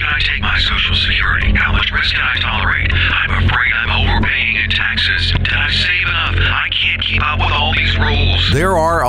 should I take my Social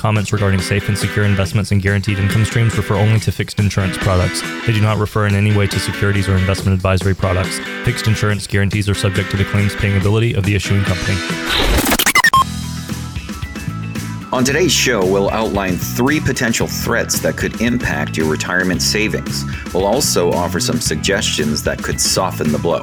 comments regarding safe and secure investments and guaranteed income streams refer only to fixed insurance products. They do not refer in any way to securities or investment advisory products. Fixed insurance guarantees are subject to the claims paying ability of the issuing company. On today's show, we'll outline three potential threats that could impact your retirement savings. We'll also offer some suggestions that could soften the blow.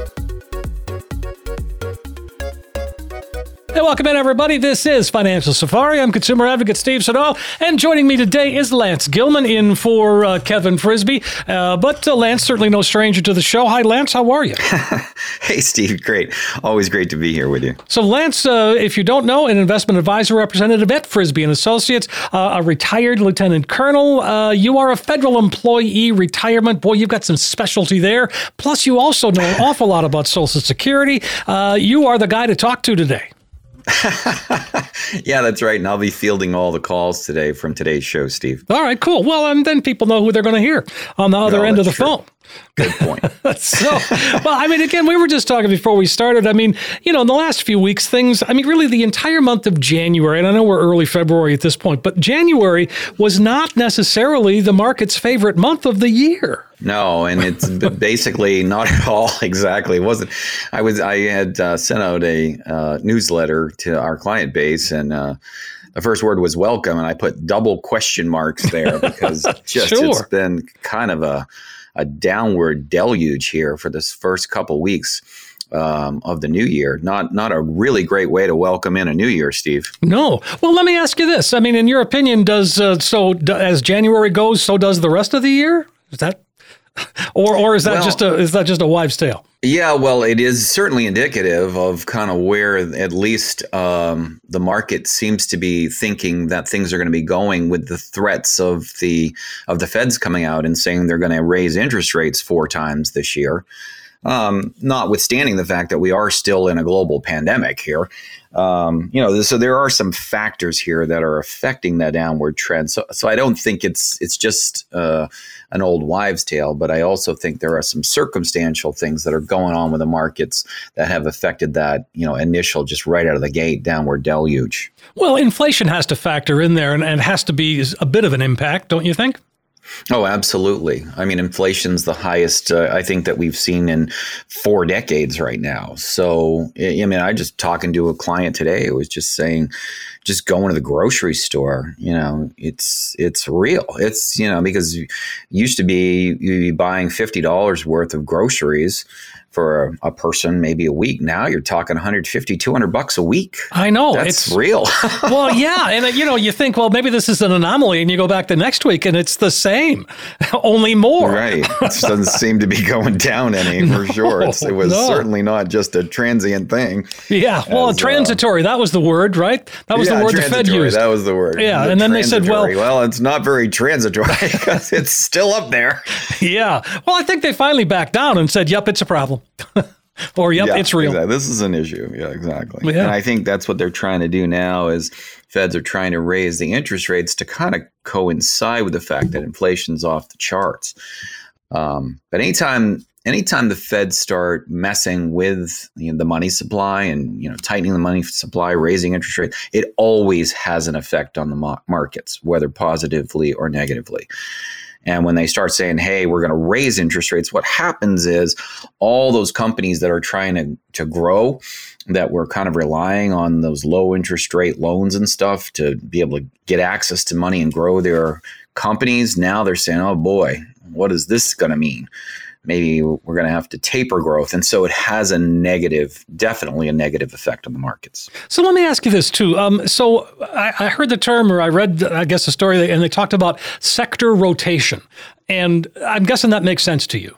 Hey, welcome in, everybody. This is Financial Safari. I'm consumer advocate Steve Siddall, and joining me today is Lance Gilman in for uh, Kevin Frisby. Uh, but uh, Lance, certainly no stranger to the show. Hi, Lance. How are you? hey, Steve. Great. Always great to be here with you. So, Lance, uh, if you don't know, an investment advisor representative at Frisby and Associates, uh, a retired lieutenant colonel. Uh, you are a federal employee retirement. Boy, you've got some specialty there. Plus, you also know an awful lot about Social Security. you are the guy to talk to today. yeah, that's right. And I'll be fielding all the calls today from today's show, Steve. All right, cool. Well, and then people know who they're going to hear on the other end of the true. phone. Good point. so, well, I mean, again, we were just talking before we started. I mean, you know, in the last few weeks, things, I mean, really the entire month of January, and I know we're early February at this point, but January was not necessarily the market's favorite month of the year. No, and it's basically not at all exactly. It wasn't. I was. I had uh, sent out a uh, newsletter to our client base, and uh, the first word was welcome, and I put double question marks there because just sure. it's been kind of a a downward deluge here for this first couple weeks. Um, of the new year. Not not a really great way to welcome in a new year, Steve. No. Well, let me ask you this. I mean, in your opinion, does uh, so d- as January goes, so does the rest of the year? Is that or or is that well, just a is that just a wives' tale? Yeah, well, it is certainly indicative of kind of where at least um, the market seems to be thinking that things are going to be going with the threats of the of the Feds coming out and saying they're going to raise interest rates four times this year. Um, notwithstanding the fact that we are still in a global pandemic here, um, you know, so there are some factors here that are affecting that downward trend. So, so I don't think it's it's just uh, an old wives' tale, but I also think there are some circumstantial things that are going on with the markets that have affected that you know initial just right out of the gate downward deluge. Well, inflation has to factor in there and, and has to be a bit of an impact, don't you think? Oh, absolutely. I mean, inflation's the highest uh, I think that we've seen in four decades right now. So, I mean, I just talking to a client today who was just saying, just going to the grocery store, you know, it's it's real. It's you know because used to be you'd be buying fifty dollars worth of groceries for a, a, person maybe a week. Now you're talking 150, 200 bucks a week. I know That's it's real. well, yeah, and uh, you know you think, well, maybe this is an anomaly, and you go back the next week and it's the same, only more. Right. It doesn't seem to be going down any for no, sure. It's, it was no. certainly not just a transient thing. Yeah. Well, as, uh, transitory. Uh, that was the word, right? That was yeah, the word the Fed used. That was the word. Yeah, the and then they said, well, well, it's not very transitory because it's still up there. Yeah. Well, I think they finally backed down and said, yep, it's a problem. or yep, yeah, it's real. Exactly. This is an issue. Yeah, exactly. Yeah. And I think that's what they're trying to do now is feds are trying to raise the interest rates to kind of coincide with the fact that inflation's off the charts. Um, but anytime anytime the Fed start messing with you know, the money supply and you know tightening the money supply, raising interest rates, it always has an effect on the markets, whether positively or negatively. And when they start saying, hey, we're going to raise interest rates, what happens is all those companies that are trying to, to grow, that were kind of relying on those low interest rate loans and stuff to be able to get access to money and grow their companies, now they're saying, oh boy, what is this going to mean? Maybe we're going to have to taper growth. And so it has a negative, definitely a negative effect on the markets. So let me ask you this too. Um, so I, I, heard the term, or I read, I guess, a story, and they talked about sector rotation. And I'm guessing that makes sense to you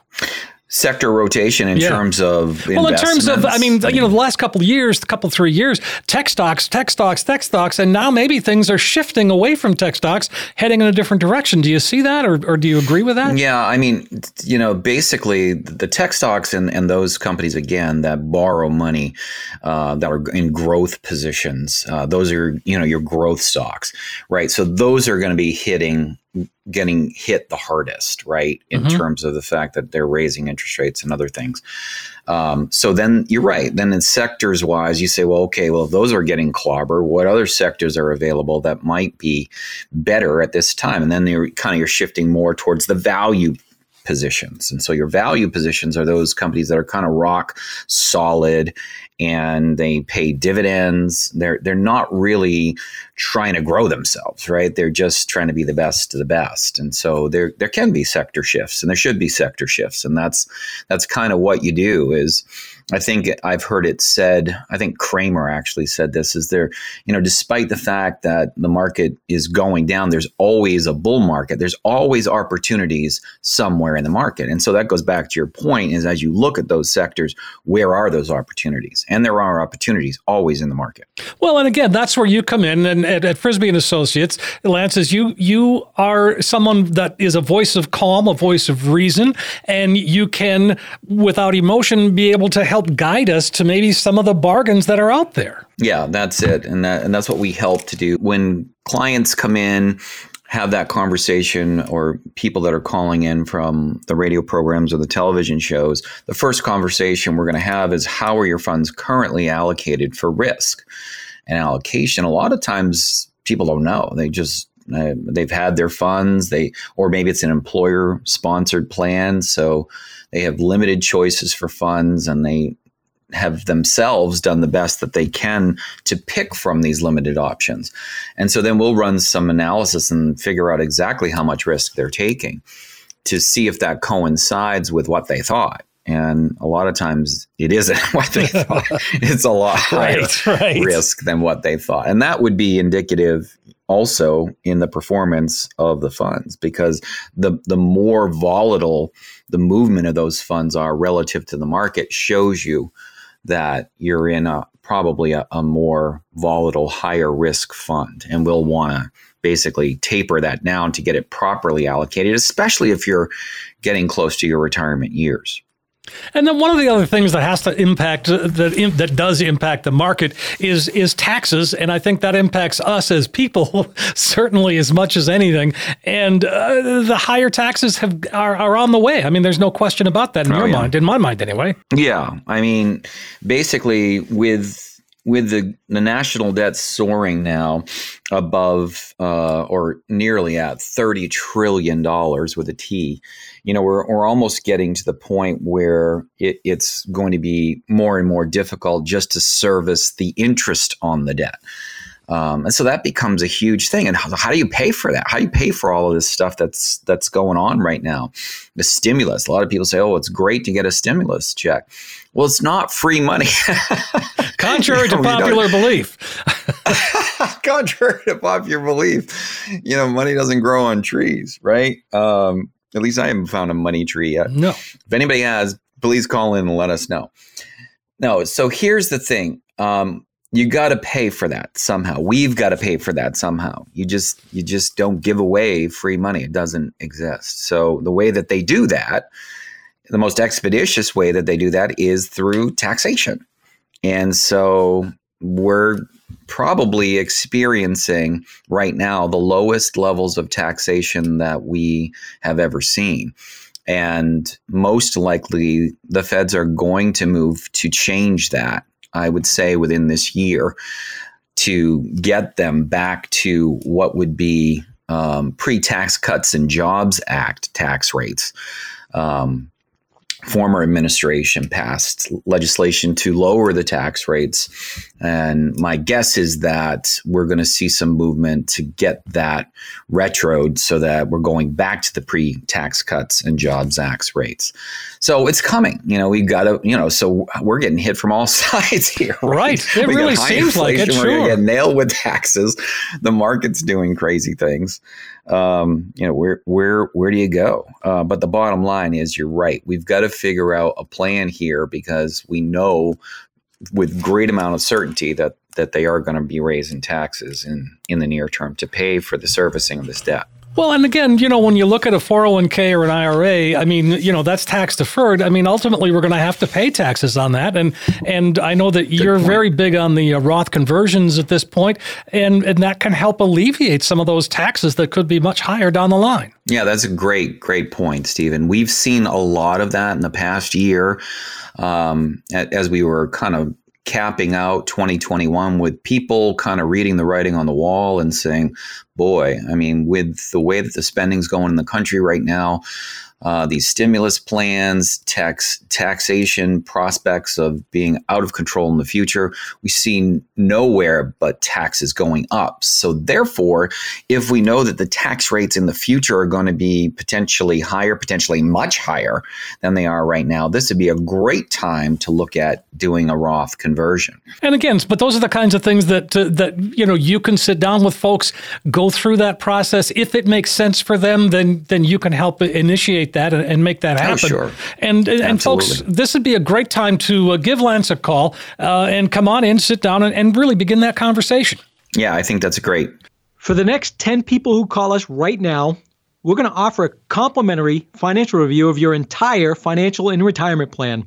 sector rotation in yeah. terms of well in terms of i mean you know the last couple of years the couple three years tech stocks tech stocks tech stocks and now maybe things are shifting away from tech stocks heading in a different direction. Do you see that or, or do you agree with that? Yeah i mean you know basically the tech stocks and, and those companies again that borrow money uh, that are in growth positions uh, those are you know your growth stocks right? So those are going to be hitting getting hit the hardest, right? In mm-hmm. terms of the fact that they're raising interest rates and other things. Um, so then you're right. Then in sectors wise, you say, well, okay, well, those are getting clobber, what other sectors are available that might be better at this time? And then you're kind of you're shifting more towards the value positions. And so your value positions are those companies that are kind of rock solid and they pay dividends. They're they're not really trying to grow themselves, right? They're just trying to be the best of the best. And so there there can be sector shifts and there should be sector shifts. And that's that's kind of what you do is I think I've heard it said, I think Cramer actually said this is there, you know, despite the fact that the market is going down, there's always a bull market. There's always opportunities somewhere in the market. And so that goes back to your point is as you look at those sectors, where are those opportunities? And there are opportunities always in the market. Well, and again, that's where you come in and at, at Frisby and Associates, Lance, is you you are someone that is a voice of calm, a voice of reason, and you can, without emotion, be able to help guide us to maybe some of the bargains that are out there. Yeah, that's it. And that and that's what we help to do. When clients come in, have that conversation or people that are calling in from the radio programs or the television shows, the first conversation we're going to have is how are your funds currently allocated for risk and allocation? A lot of times people don't know. They just uh, they've had their funds they or maybe it's an employer sponsored plan so they have limited choices for funds and they have themselves done the best that they can to pick from these limited options. And so then we'll run some analysis and figure out exactly how much risk they're taking to see if that coincides with what they thought. And a lot of times it isn't what they thought. it's a lot higher right, right. risk than what they thought. And that would be indicative also in the performance of the funds because the the more volatile the movement of those funds are relative to the market shows you that you're in a probably a, a more volatile higher risk fund and we'll want to basically taper that down to get it properly allocated especially if you're getting close to your retirement years and then one of the other things that has to impact uh, that that does impact the market is is taxes, and I think that impacts us as people certainly as much as anything. And uh, the higher taxes have are, are on the way. I mean, there's no question about that in oh, your yeah. mind, in my mind anyway. Yeah, I mean, basically with with the, the national debt soaring now above uh, or nearly at $30 trillion with a T, you know, we're, we're almost getting to the point where it, it's going to be more and more difficult just to service the interest on the debt. Um, and so that becomes a huge thing. And how, how, do you pay for that? How do you pay for all of this stuff that's that's going on right now? The stimulus. A lot of people say, "Oh, it's great to get a stimulus check." Well, it's not free money. Contrary you know, to popular belief. Contrary to popular belief, you know, money doesn't grow on trees, right? Um, at least I haven't found a money tree yet. No. If anybody has, please call in and let us know. No. So here's the thing. Um, you got to pay for that somehow. We've got to pay for that somehow. You just you just don't give away free money. It doesn't exist. So the way that they do that, the most expeditious way that they do that is through taxation. And so we're probably experiencing right now the lowest levels of taxation that we have ever seen. And most likely, the feds are going to move to change that, I would say, within this year to get them back to what would be um, pre Tax Cuts and Jobs Act tax rates. Um, former administration passed legislation to lower the tax rates. And my guess is that we're going to see some movement to get that retroed so that we're going back to the pre tax cuts and Jobs tax rates. So it's coming. You know, we've got to, you know, so we're getting hit from all sides here. Right. right. It we really seems like it. Sure. We're sure. get nailed with taxes. The market's doing crazy things um, you know where where where do you go? Uh, but the bottom line is you're right. We've got to figure out a plan here because we know with great amount of certainty that that they are going to be raising taxes in in the near term to pay for the servicing of this debt well, and again, you know, when you look at a 401k or an IRA, I mean, you know, that's tax deferred. I mean, ultimately, we're going to have to pay taxes on that, and and I know that Good you're point. very big on the uh, Roth conversions at this point, and and that can help alleviate some of those taxes that could be much higher down the line. Yeah, that's a great great point, Stephen. We've seen a lot of that in the past year, um, as we were kind of capping out 2021 with people kind of reading the writing on the wall and saying, boy, I mean, with the way that the spending's going in the country right now, uh, these stimulus plans, tax taxation prospects of being out of control in the future. We see nowhere but taxes going up. So therefore, if we know that the tax rates in the future are going to be potentially higher, potentially much higher than they are right now, this would be a great time to look at doing a Roth conversion. And again, but those are the kinds of things that uh, that you know you can sit down with folks, go through that process. If it makes sense for them, then then you can help initiate that and, and make that happen. Oh, sure. And and folks, this would be a great time to uh, give Lance a call uh, and come on in, sit down, and, and really begin that conversation. Yeah, I think that's great. For the next 10 people who call us right now, we're going to offer a complimentary financial review of your entire financial and retirement plan.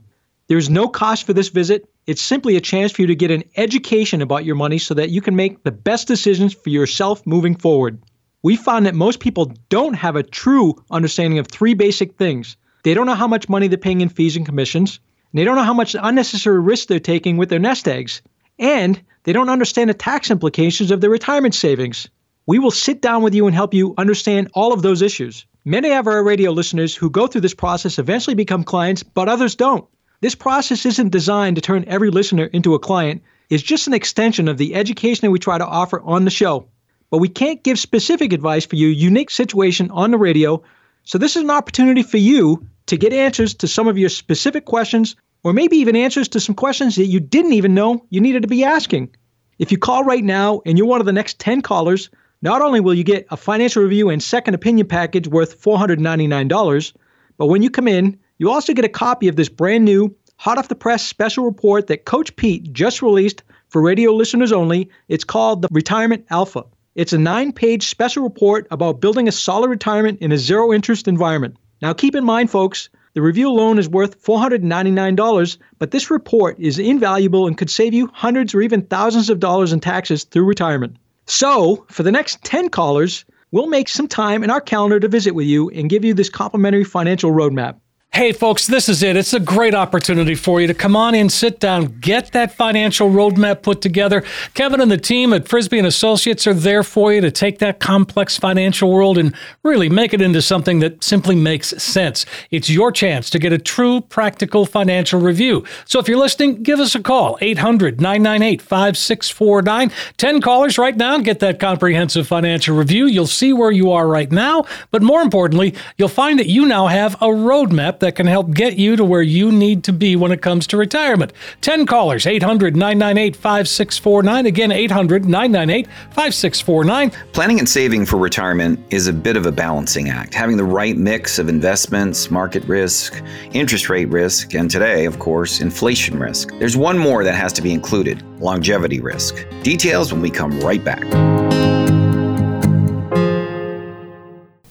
There's no cost for this visit. It's simply a chance for you to get an education about your money so that you can make the best decisions for yourself moving forward we found that most people don't have a true understanding of three basic things. They don't know how much money they're paying in fees and commissions, and they don't know how much unnecessary risk they're taking with their nest eggs, and they don't understand the tax implications of their retirement savings. We will sit down with you and help you understand all of those issues. Many of our radio listeners who go through this process eventually become clients, but others don't. This process isn't designed to turn every listener into a client. It's just an extension of the education we try to offer on the show but we can't give specific advice for your unique situation on the radio. So, this is an opportunity for you to get answers to some of your specific questions, or maybe even answers to some questions that you didn't even know you needed to be asking. If you call right now and you're one of the next 10 callers, not only will you get a financial review and second opinion package worth $499, but when you come in, you also get a copy of this brand new, hot off the press special report that Coach Pete just released for radio listeners only. It's called the Retirement Alpha. It's a nine page special report about building a solid retirement in a zero interest environment. Now, keep in mind, folks, the review alone is worth $499, but this report is invaluable and could save you hundreds or even thousands of dollars in taxes through retirement. So, for the next 10 callers, we'll make some time in our calendar to visit with you and give you this complimentary financial roadmap. Hey, folks, this is it. It's a great opportunity for you to come on in, sit down, get that financial roadmap put together. Kevin and the team at Frisby and Associates are there for you to take that complex financial world and really make it into something that simply makes sense. It's your chance to get a true practical financial review. So if you're listening, give us a call 800 998 5649. 10 callers right now get that comprehensive financial review. You'll see where you are right now, but more importantly, you'll find that you now have a roadmap that can help get you to where you need to be when it comes to retirement. 10 callers, 800 998 5649. Again, 800 998 5649. Planning and saving for retirement is a bit of a balancing act. Having the right mix of investments, market risk, interest rate risk, and today, of course, inflation risk. There's one more that has to be included longevity risk. Details when we come right back.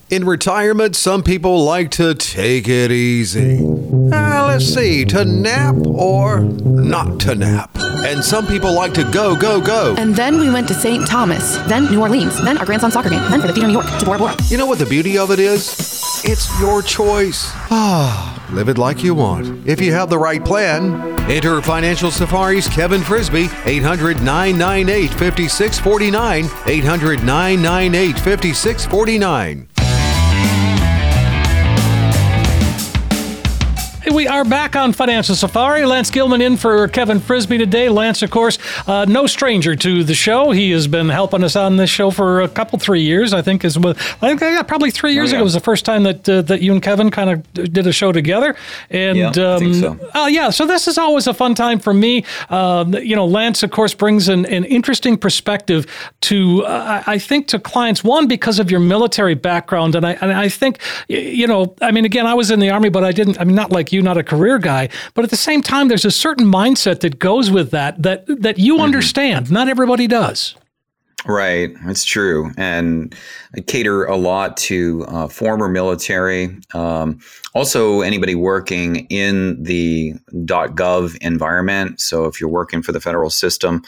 In retirement, some people like to take it easy. Uh, let's see, to nap or not to nap. And some people like to go, go, go. And then we went to St. Thomas, then New Orleans, then our grandson's soccer game, then for the theater in New York to Bora Bora. You know what the beauty of it is? It's your choice. Ah, live it like you want. If you have the right plan, enter Financial Safari's Kevin Frisby, 800 998 5649. 800 998 5649. We are back on Financial Safari. Lance Gilman in for Kevin Frisby today. Lance, of course, uh, no stranger to the show. He has been helping us on this show for a couple, three years. I think is with I think yeah, probably three years Oh, yeah. ago was the first time that uh, that you and Kevin kind of did a show together. And Yeah, I think um, so. uh, yeah, so this is always a fun time for me. Um, you know, Lance, of course, brings an, an interesting perspective to, uh, I I think, to clients. One, because of your military background, and I and I think, you know, I mean, again, I was in the army, but I didn't. I mean, not like you, not a career guy, but at the same time, there's a certain mindset that goes with that that that you understand. Not everybody does. Right, it's true, and I cater a lot to uh, former military, um, also anybody working in the .gov environment. So if you're working for the federal system,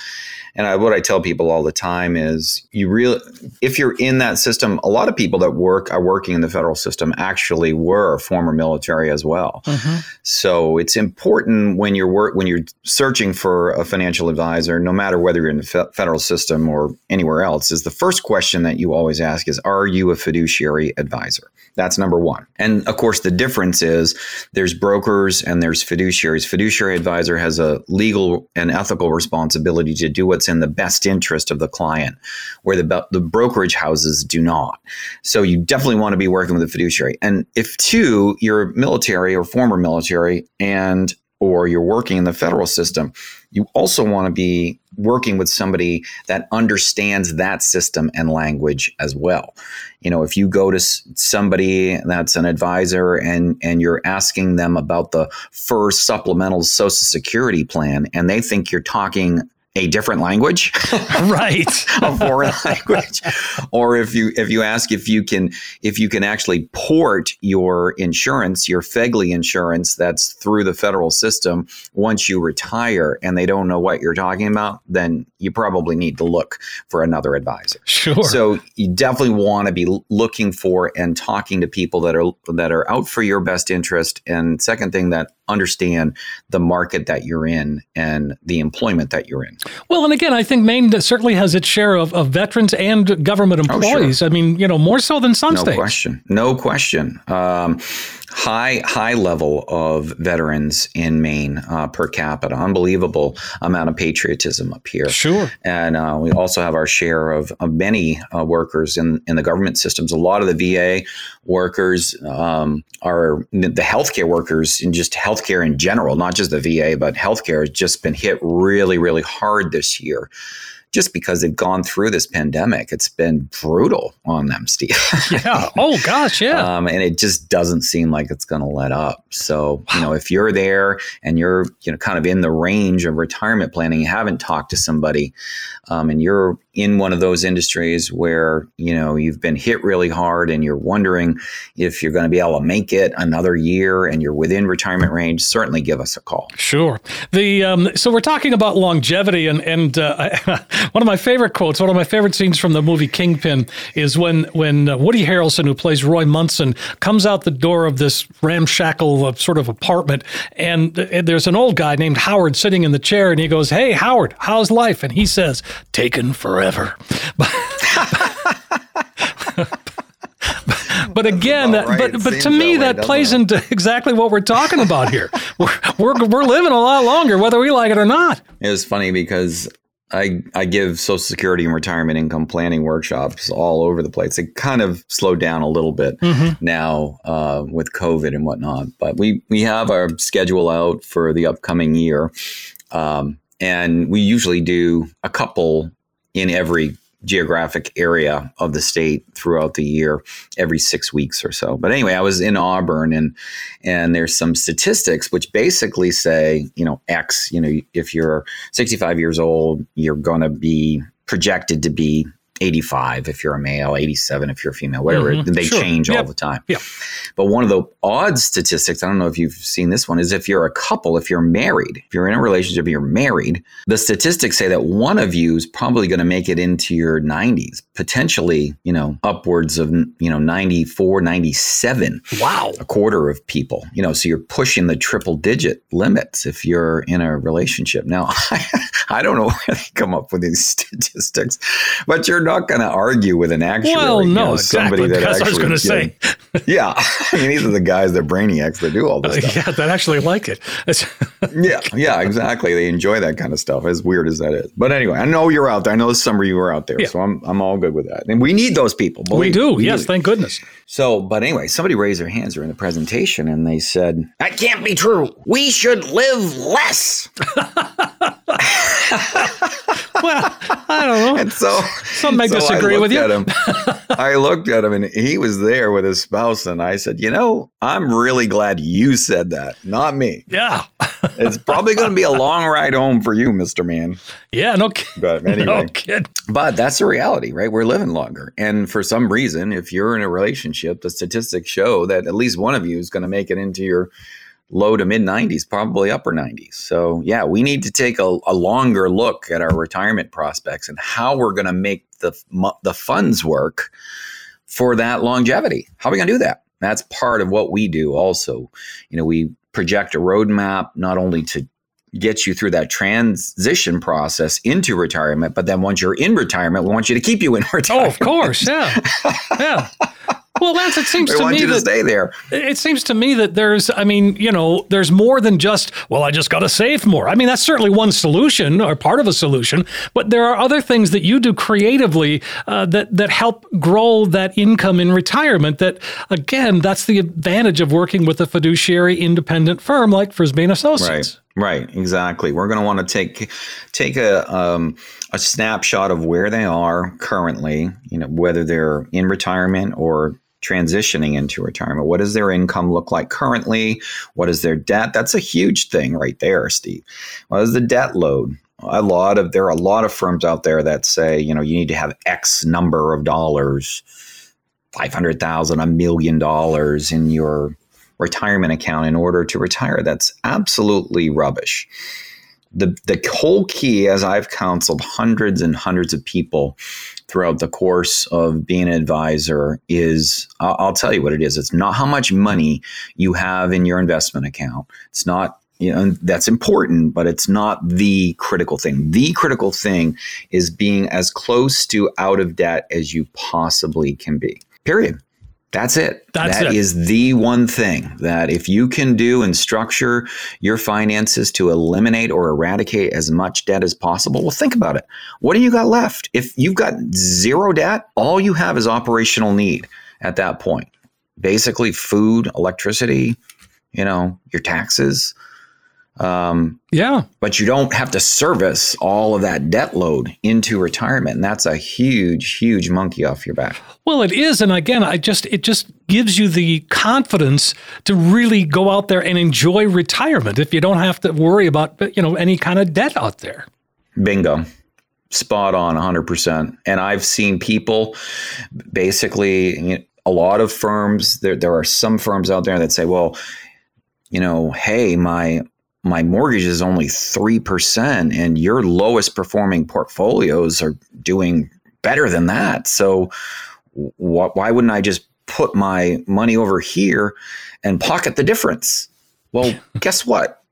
and I, what I tell people all the time is, you really, if you're in that system, a lot of people that work are working in the federal system actually were former military as well. Mm-hmm. So it's important when you're work when you're searching for a financial advisor, no matter whether you're in the fe- federal system or anywhere else, is the first question that you always ask is, "Are you a fiduciary advisor?" That's number one. And of course, the difference is there's brokers and there's fiduciaries. Fiduciary advisor has a legal and ethical responsibility to do what's in the best interest of the client, where the the brokerage houses do not. So you definitely want to be working with a fiduciary. And if two, you're military or former military and or you're working in the federal system, you also want to be working with somebody that understands that system and language as well. You know, if you go to somebody that's an advisor and and you're asking them about the FERS supplemental social security plan and they think you're talking a different language right. a foreign language or if you if you ask if you can if you can actually port your insurance your FEGLI insurance that's through the federal system once you retire and they don't know what you're talking about then you probably need to look for another advisor Sure. so you definitely want to be looking for and talking to people that are that are out for your best interest and second thing that understand the market that you're in and the employment that you're in Well, and again, I think Maine certainly has its share of, of veterans and government Oh, sure. employees. I mean, you know, more so than some no states. No question no question um, high high level of veterans in maine uh, per capita unbelievable amount of patriotism up here Sure. and uh, we also have our share of, of many uh, workers in, in the government systems. A lot of the VA workers um, are the healthcare workers and just healthcare in general, not just the VA, but healthcare has just been hit really, really hard this year. Just because they've gone through this pandemic, it's been brutal on them, Steve. Yeah. Oh, gosh. Yeah. um, and it just doesn't seem like it's going to let up. So, you know, if you're there and you're, you know, kind of in the range of retirement planning, you haven't talked to somebody, um, and you're in one of those industries where you know you've been hit really hard, and you're wondering if you're going to be able to make it another year, and you're within retirement range, certainly give us a call. Sure. The um, so we're talking about longevity, and and uh, one of my favorite quotes, one of my favorite scenes from the movie Kingpin, is when when uh, Woody Harrelson, who plays Roy Munson, comes out the door of this ramshackle sort of apartment, and uh, there's an old guy named Howard sitting in the chair, and he goes, "Hey, Howard, how's life?" And he says, "Taken forever." But again, right. but but to me that way, that plays it? into exactly what we're talking about here. We're, we're we're living a lot longer, whether we like it or not. It was funny because I I give Social Security and retirement income planning workshops all over the place. It kind of slowed down a little bit now uh, with COVID and whatnot, but we we have our schedule out for the upcoming year, um, and we usually do a couple in every geographic area of the state throughout the year every six weeks or so. But anyway i was in auburn and and there's some statistics which basically say you know x you know if you're 65 years old you're going to be projected to be 85 if you're a male, 87 if you're a female, whatever. Mhm. They Sure. change all the time. Yeah. But one of the odd statistics, I don't know if you've seen this one, is if you're a couple, if you're married, if you're in a relationship, you're married, the statistics say that one of you is probably going to make it into your 90s, potentially, you know, upwards of, you know, 94, 97 Wow. a quarter of people you know so you're pushing the triple digit limits if you're in a relationship now i don't know where they come up with these statistics but you're not going to argue with an actuary Well, you no, know, exactly. That's what I was going to say. yeah i mean these are the guys that brainiacs that do all this stuff yeah, that actually like it. Yeah yeah exactly they enjoy that kind of stuff as weird as that is but anyway i know you're out there i know some of you are out there Yeah. so i'm i'm all good with that and we need those people we do. me, yes, need- thank goodness. so, but anyway, somebody raised their hands during the presentation and they said, That can't be true. We should live less. Well, I don't know. And so, Some may so disagree with you. At him, I looked at him and he was there with his spouse. And I said, You know, I'm really glad you said that, not me. Yeah. It's probably going to be a long ride home for you, Mr. Man. Yeah, no kidding. But anyway, No kidding. But that's the reality, right? We're living longer. And for some reason, if you're in a relationship, the statistics show that at least one of you is going to make it into your low to mid 90s, probably upper 90s. So, yeah, we need to take a, a longer look at our retirement prospects and how we're going to make the, the funds work for that longevity. How are we going to do that? That's part of what we do also. You know, we project a roadmap not only to get you through that transition process into retirement. But then once you're in retirement, we want you to keep you in retirement. Oh, of course. Yeah. Yeah. Well, Lance, it seems to me that stay there. it seems to me that there's, I mean, you know, there's more than just, well, I just got to save more. I mean, that's certainly one solution or part of a solution, but there are other things that you do creatively uh, that that help grow that income in retirement. That again, that's the advantage of working with a fiduciary independent firm like Frisby and Associates. Right, right, exactly. We're going to want to take take a um, a snapshot of where they are currently. You know, whether they're in retirement or transitioning into retirement. What does their income look like currently? What is their debt? That's a huge thing right there, Steve. What is the debt load? A lot of there are a lot of firms out there that say, you know, you need to have X number of dollars, five hundred thousand, a million dollars in your retirement account in order to retire. That's absolutely rubbish. The, the whole key, as I've counseled hundreds and hundreds of people throughout the course of being an advisor, is I'll, tell you what it is. It's not how much money you have in your investment account. It's not, you know, that's important, but it's not the critical thing. The critical thing is being as close to out of debt as you possibly can be. Period. That's it. That's That it. is the one thing that if you can do and structure your finances to eliminate or eradicate as much debt as possible, well, think about it. What do you got left? If you've got zero debt, all you have is operational need at that point. Basically, food, electricity, you know, your taxes. Um, Yeah. but you don't have to service all of that debt load into retirement. And that's a huge, huge monkey off your back. Well, it is, and again, I just it just gives you the confidence to really go out there and enjoy retirement if you don't have to worry about you know any kind of debt out there. Bingo. Spot on 100%. And I've seen people basically, you know, a lot of firms, there, there are some firms out there that say, well, you know, hey, my my mortgage is only 3% and your lowest performing portfolios are doing better than that. So wh- why wouldn't I just put my money over here and pocket the difference? Well, guess what?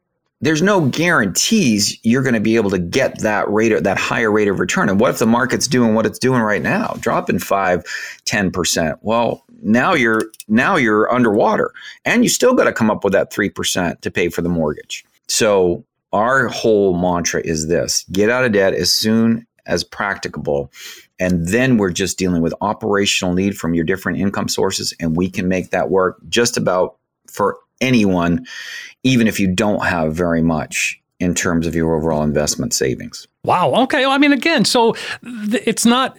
There's no guarantees you're going to be able to get that rate of that higher rate of return. And what if the market's doing what it's doing right now, dropping five, 10%? Well, now you're now you're underwater and you still got to come up with that 3% to pay for the mortgage. So our whole mantra is this get out of debt as soon as practicable. And then we're just dealing with operational need from your different income sources. And we can make that work just about for anyone, even if you don't have very much in terms of your overall investment savings. Wow. Okay. Well, I mean, again, so it's not,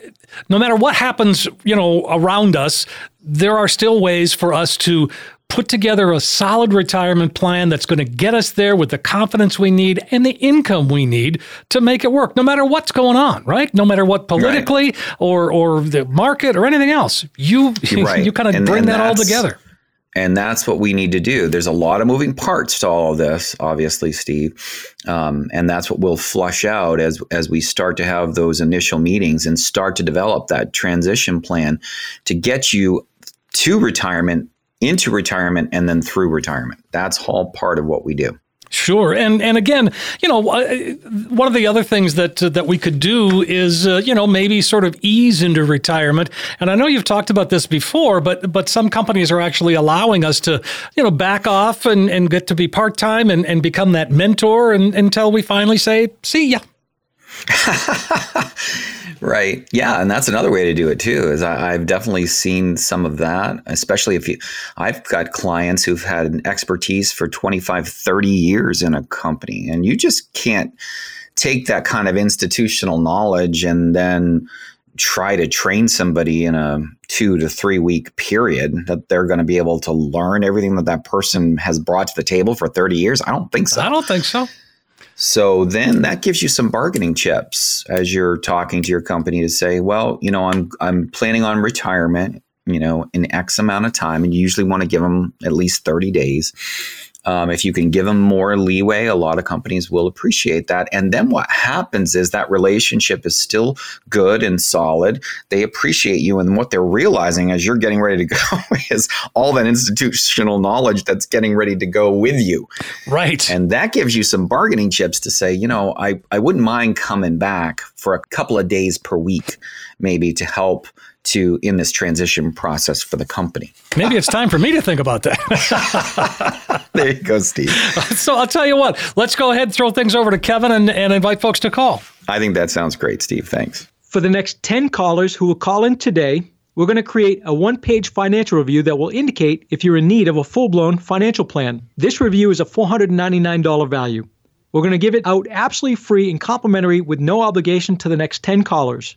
no matter what happens, you know, around us, there are still ways for us to put together a solid retirement plan that's going to get us there with the confidence we need and the income we need to make it work, no matter what's going on, right? No matter what politically right. or or the market or anything else. You right. you kind of and, bring and that all together. And that's what we need to do. There's a lot of moving parts to all of this, obviously, Steve, um, and that's what we'll flush out as as we start to have those initial meetings and start to develop that transition plan to get you to retirement into retirement and then through retirement. That's all part of what we do. Sure, and and again, you know, uh, one of the other things that uh, that we could do is, uh, you know, maybe sort of ease into retirement. And I know you've talked about this before, but but some companies are actually allowing us to, you know, back off and, and get to be part time and, and become that mentor and, until we finally say, "See ya." Right. Yeah, and that's another way to do it too. Is I, have definitely seen some of that, especially if you. I've got clients who've had an expertise for 25, 30 years in a company, and you just can't take that kind of institutional knowledge and then try to train somebody in a two to three week period that they're going to be able to learn everything that that person has brought to the table for 30 years. I don't think so. I don't think so. So then that gives you some bargaining chips as you're talking to your company to say, well, you know, I'm I'm planning on retirement, you know, in X amount of time, and you usually want to give them at least 30 days. Um, if you can give them more leeway, a lot of companies will appreciate that. And then what happens is that relationship is still good and solid. They appreciate you. And what they're realizing as you're getting ready to go is all that institutional knowledge that's getting ready to go with you. Right. And that gives you some bargaining chips to say, you know, I, I wouldn't mind coming back for a couple of days per week, maybe to help to in this transition process for the company. Maybe it's time for me to think about that. there you go, Steve. So I'll tell you what, let's go ahead and throw things over to Kevin and, and invite folks to call. I think that sounds great, Steve. Thanks. For the next 10 callers who will call in today, we're going to create a one page financial review that will indicate if you're in need of a full blown financial plan. This review is a $499 value. We're going to give it out absolutely free and complimentary with no obligation to the next 10 callers.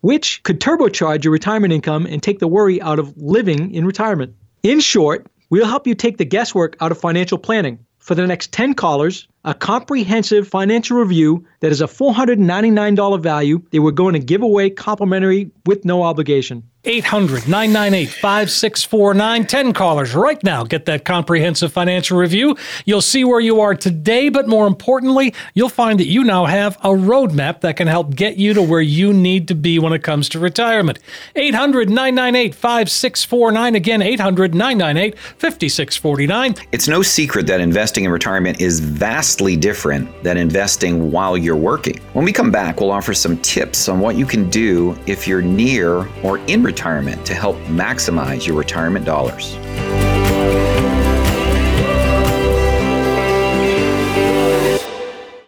which could turbocharge your retirement income and take the worry out of living in retirement. In short, we'll help you take the guesswork out of financial planning. For the next 10 callers, a comprehensive financial review that is a $499 value that we're going to give away complimentary with no obligation. 800 998 5649. 10 callers right now. Get that comprehensive financial review. You'll see where you are today, but more importantly, you'll find that you now have a roadmap that can help get you to where you need to be when it comes to retirement. 800 998 5649. Again, 800 998 5649. It's no secret that investing in retirement is vastly different than investing while you're working. When we come back, we'll offer some tips on what you can do if you're near or in retirement retirement to help maximize your retirement dollars.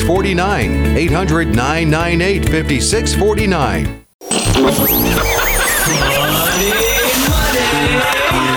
5649. 800 998 5649.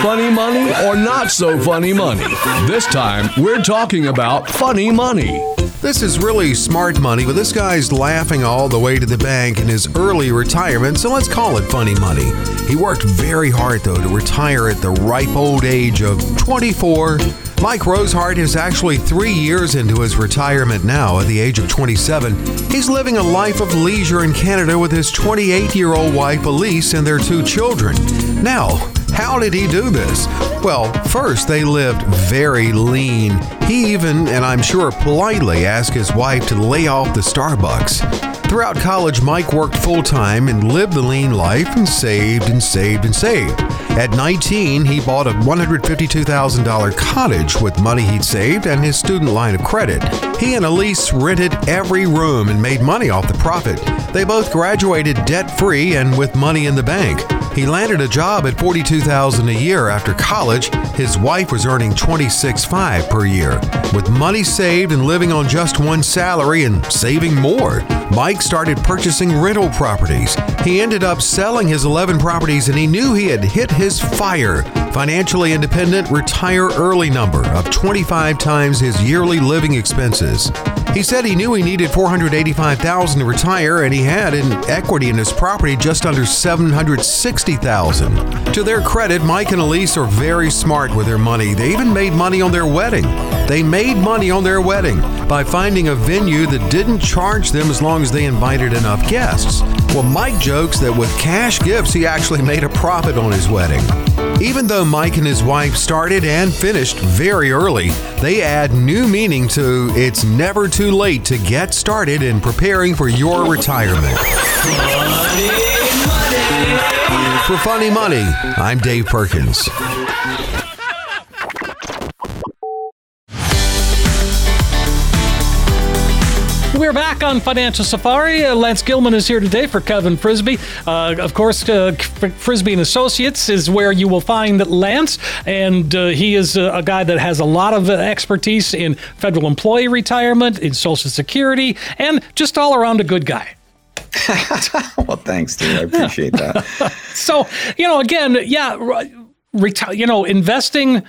Funny money or not so funny money? This time, we're talking about funny money. This is really smart money, but this guy's laughing all the way to the bank in his early retirement, so let's call it funny money. He worked very hard, though, to retire at the ripe old age of 24 Mike Rosehart is actually three years into his retirement now at the age of 27. He's living a life of leisure in Canada with his 28 year old wife Elise and their two children. Now, How did he do this? Well, first, they lived very lean. He even, and I'm sure politely, asked his wife to lay off the Starbucks. Throughout college, Mike worked full time and lived the lean life and saved and saved and saved. At 19, he bought a $152,000 cottage with money he'd saved and his student line of credit. He and Elise rented every room and made money off the profit. They both graduated debt free and with money in the bank. He landed a job at $42,000 a year after college. His wife was earning $26,500 per year. With money saved and living on just one salary and saving more, Mike started purchasing rental properties. He ended up selling his 11 properties and he knew he had hit his fire. Financially independent, retire early number of 25 times his yearly living expenses. He said he knew he needed 485,000 to retire and he had an equity in his property just under 760,000. To their credit, Mike and Elise are very smart with their money. They even made money on their wedding. They made money on their wedding by finding a venue that didn't charge them as long as they invited enough guests. Well, Mike jokes that with cash gifts, he actually made a profit on his wedding. Even though Mike and his wife started and finished very early, they add new meaning to it's never too late to get started in preparing for your retirement. For Funny Money, I'm Dave Perkins. We're back on Financial Safari. Uh, Lance Gilman is here today for Kevin Frisby. Uh, of course, uh, Frisby and Associates is where you will find Lance, and uh, he is a, a, guy that has a lot of expertise in federal employee retirement, in Social Security, and just all around a good guy. well, thanks, dude. I appreciate that. so, you know, again, yeah, reti- you know, investing,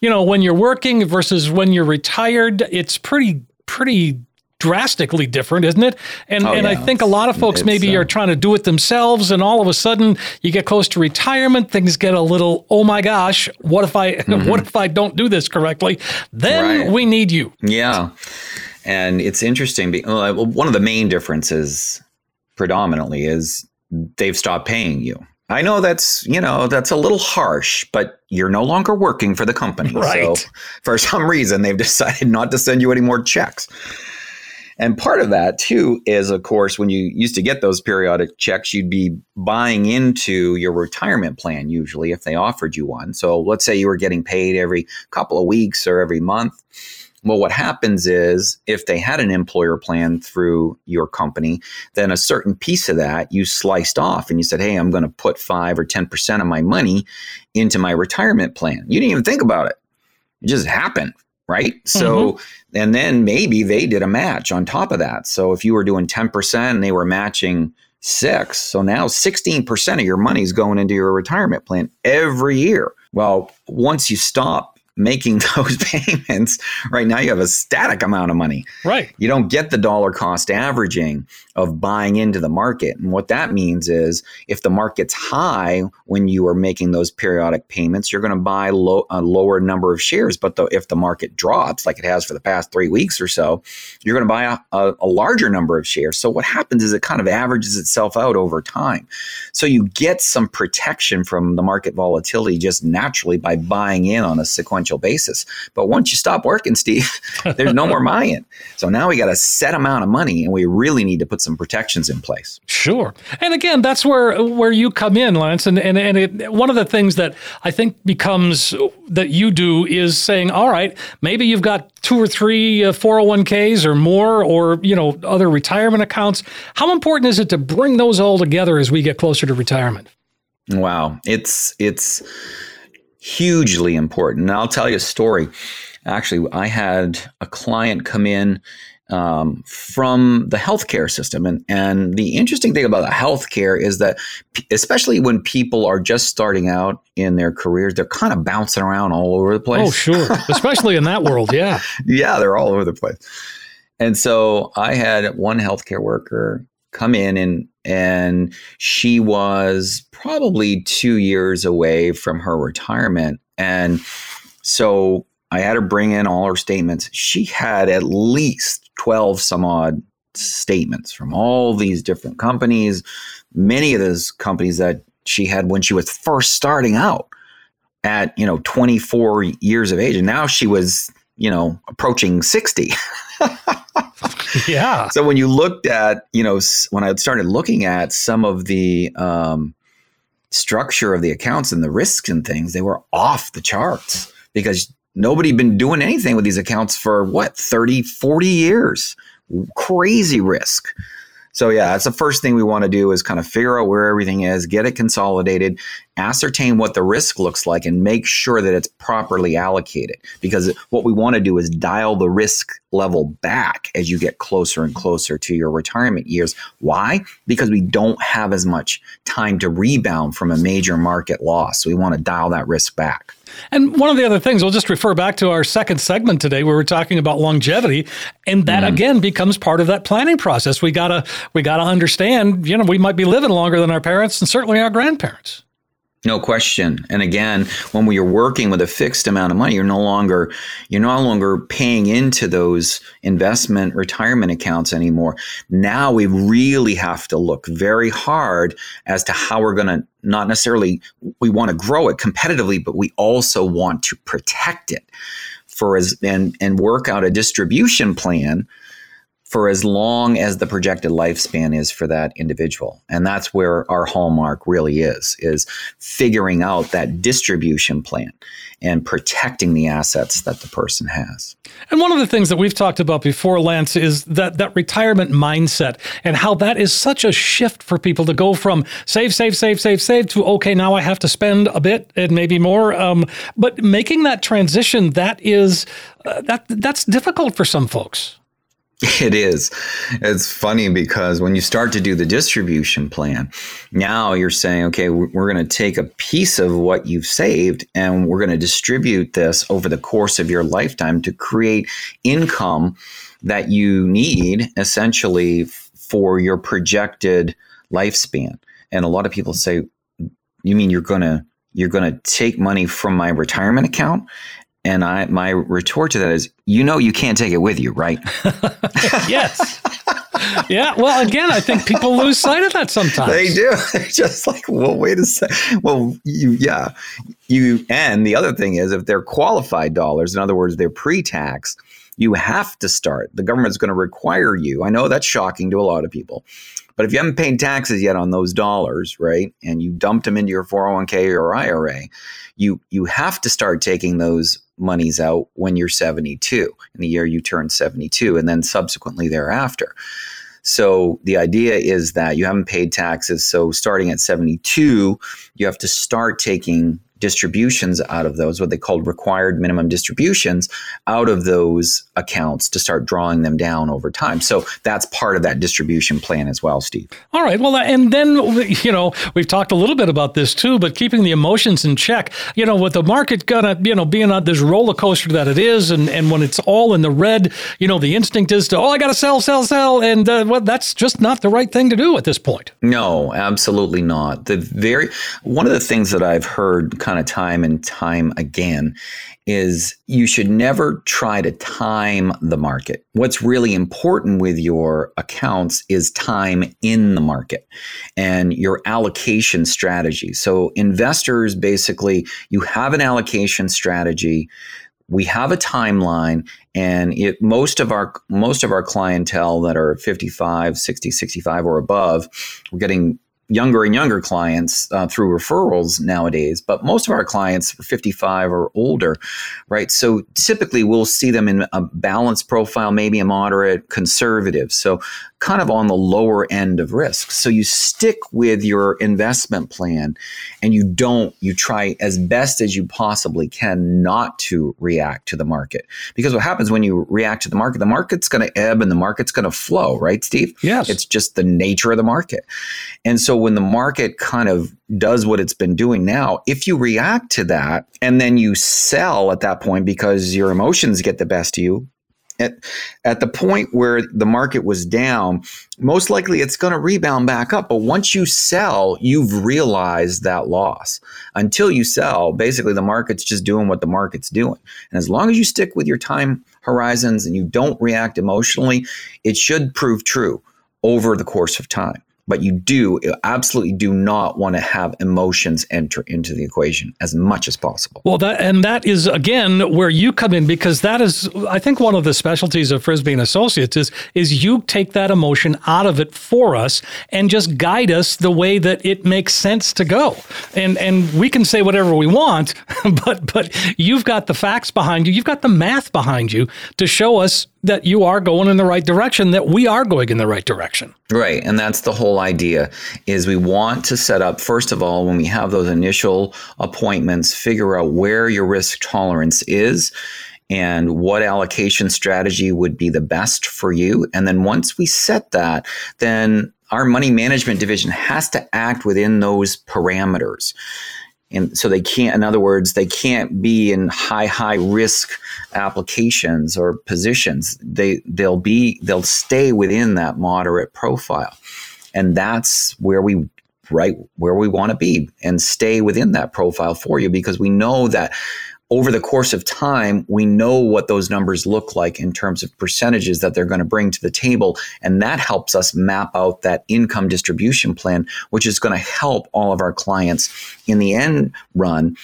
you know, when you're working versus when you're retired, it's pretty, pretty drastically different, isn't it? And oh, and yeah. I think a lot of folks it's, maybe uh, are trying to do it themselves, and all of a sudden you get close to retirement, things get a little, oh my gosh, what if I mm-hmm. what if I don't do this correctly? Then right. we need you. Yeah, and it's interesting. One of the main differences, predominantly, is they've stopped paying you. I know that's you know that's a little harsh, but you're no longer working for the company. Right. So for some reason, they've decided not to send you any more checks. And part of that too is, of course, when you used to get those periodic checks, you'd be buying into your retirement plan usually if they offered you one. So let's say you were getting paid every couple of weeks or every month. Well, what happens is if they had an employer plan through your company, then a certain piece of that you sliced off and you said, Hey, I'm going to put five or 10% of my money into my retirement plan. You didn't even think about it. It just happened right? Mm-hmm. So, and then maybe they did a match on top of that. So if you were doing 10% and they were matching six, so now 16% of your money is going into your retirement plan every year. Well, once you stop making those payments, right now you have a static amount of money. Right. You don't get the dollar cost averaging of buying into the market. And what that means is if the market's high when you are making those periodic payments, you're going to buy low, a lower number of shares. But the, if the market drops, like it has for the past three weeks or so, you're going to buy a, a, a larger number of shares. So what happens is it kind of averages itself out over time. So you get some protection from the market volatility just naturally by buying in on a sequential sequential basis. But once you stop working, Steve, there's no more buying. So now we got a set amount of money, and we really need to put some protections in place. Sure. And again, that's where where you come in, Lance. And and and it, one of the things that I think becomes that you do is saying, all right, maybe you've got two or three uh, 401ks or more, or you know other retirement accounts. How important is it to bring those all together as we get closer to retirement? Wow, it's it's hugely important. And I'll tell you a story. Actually, I had a client come in um, from the healthcare system. And, and the interesting thing about the healthcare is that, especially when people are just starting out in their careers, they're kind of bouncing around all over the place. Oh, sure. especially in that world. Yeah. yeah, they're all over the place. And so I had one healthcare worker come in and and she was probably two years away from her retirement. And so i had her bring in all her statements. She had at least 12 some odd statements from all these different companies. Many of those companies that she had when she was first starting out at you know 24 years of age. And now she was you know approaching 60 yeah. So when you looked at you know when i started looking at some of the um, structure of the accounts and the risks and things they were off the charts because nobody had been doing anything with these accounts for what 30 40 years. Crazy risk so yeah, that's the first thing we want to do is kind of figure out where everything is, get it consolidated, ascertain what the risk looks like, and make sure that it's properly allocated. Because what we want to do is dial the risk level back as you get closer and closer to your retirement years. Why? Because we don't have as much time to rebound from a major market loss. We want to dial that risk back. And one of the other things, we'll just refer back to our second segment today where we're talking about longevity. And that mm. again becomes part of that planning process. We gotta we gotta understand, you know, we might be living longer than our parents and certainly our grandparents. No question. And again, when we are working with a fixed amount of money, you're no longer you're no longer paying into those investment retirement accounts anymore. Now we really have to look very hard as to how we're going to not necessarily we want to grow it competitively, but we also want to protect it for as and and work out a distribution plan for as long as the projected lifespan is for that individual. And that's where our hallmark really is is figuring out that distribution plan and protecting the assets that the person has. And one of the things that we've talked about before lance is that that retirement mindset and how that is such a shift for people to go from save save save save save to okay now i have to spend a bit and maybe more. Um, but making that transition that is uh, that that's difficult for some folks It is. It's funny because when you start to do the distribution plan, now you're saying, okay, we're going to take a piece of what you've saved and we're going to distribute this over the course of your lifetime to create income that you need essentially for your projected lifespan. And a lot of people say, you mean you're going to you're going to take money from my retirement account and I my retort to that is, you know, you can't take it with you, right? yes. yeah. Well, again, I think people lose sight of that sometimes. They do. They're just like, well, wait a second. Well, you, yeah, you. And the other thing is, if they're qualified dollars, in other words, they're pre-tax, you have to start. The government's going to require you. I know that's shocking to a lot of people, but if you haven't paid taxes yet on those dollars, right, and you dumped them into your 401k or IRA, you you have to start taking those monies out when you're 72 in the year you turn 72 and then subsequently thereafter. So the idea is that you haven't paid taxes so starting at 72 you have to start taking distributions out of those, what they called required minimum distributions out of those accounts to start drawing them down over time. So that's part of that distribution plan as well, Steve. All right. Well, and then, you know, we've talked a little bit about this too, but keeping the emotions in check, you know, with the market gonna, you know, being on this roller coaster that it is, and, and when it's all in the red, you know, the instinct is to, oh, I got to sell, sell, sell. And uh, well, that's just not the right thing to do at this point. No, absolutely not. The very, one of the things that I've heard kind kind of time and time again is you should never try to time the market. What's really important with your accounts is time in the market and your allocation strategy. So investors basically you have an allocation strategy we have a timeline and it, most of our most of our clientele that are 55 60 65 or above we're getting younger and younger clients uh, through referrals nowadays, but most of our clients are 55 or older, right? So typically we'll see them in a balanced profile, maybe a moderate conservative. So kind of on the lower end of risk. So you stick with your investment plan and you don't, you try as best as you possibly can not to react to the market. Because what happens when you react to the market, the market's going to ebb and the market's going to flow, right, Steve? Yes. It's just the nature of the market. And so when the market kind of does what it's been doing now, if you react to that and then you sell at that point because your emotions get the best of you, at, at the point where the market was down, most likely it's going to rebound back up. But once you sell, you've realized that loss. Until you sell, basically the market's just doing what the market's doing. And as long as you stick with your time horizons and you don't react emotionally, it should prove true over the course of time. But you do absolutely do not want to have emotions enter into the equation as much as possible. Well, that and that is again where you come in because that is, I think, one of the specialties of Frisby and Associates is is you take that emotion out of it for us and just guide us the way that it makes sense to go. And and we can say whatever we want, but but you've got the facts behind you, you've got the math behind you to show us that you are going in the right direction, that we are going in the right direction. Right. And that's the whole idea is we want to set up, first of all, when we have those initial appointments, figure out where your risk tolerance is and what allocation strategy would be the best for you. And then once we set that, then our money management division has to act within those parameters. And so they can't in other words they can't be in high high risk applications or positions. They they'll be they'll stay within that moderate profile and that's where we right where we want to be and stay within that profile for you because we know that over the course of time, we know what those numbers look like in terms of percentages that they're going to bring to the table. And that helps us map out that income distribution plan, which is going to help all of our clients in the end run.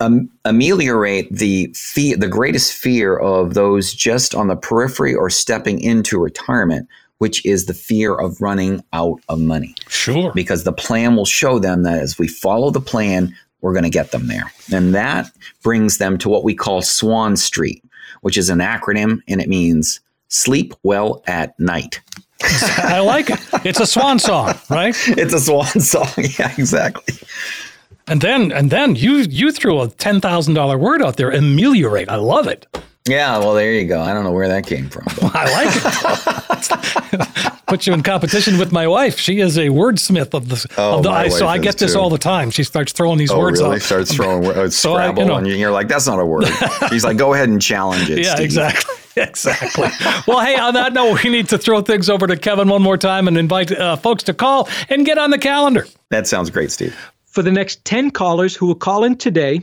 Um, ameliorate the fear, the greatest fear of those just on the periphery or stepping into retirement, which is the fear of running out of money. Sure. Because the plan will show them that as we follow the plan, we're going to get them there. And that brings them to what we call Swan Street, which is an acronym and it means sleep well at night. I like it. It's a swan song, right? It's a swan song. Yeah, exactly. And then and then you you threw a ten thousand dollar word out there, ameliorate. I love it. Yeah, well, there you go. I don't know where that came from. I like it. Put you in competition with my wife. She is a wordsmith of the. Oh, of the my I, so I get is this too. all the time. She starts throwing these Oh, words really? out. Starts throwing uh, So I- you Scrabble, know. and you're like, "That's not a word." He's like, "Go ahead and challenge it." Yeah, Steve." exactly. Exactly. well, hey, on that note, we need to throw things over to Kevin one more time and invite uh, folks to call and get on the calendar. That sounds great, Steve. For the next 10 callers who will call in today,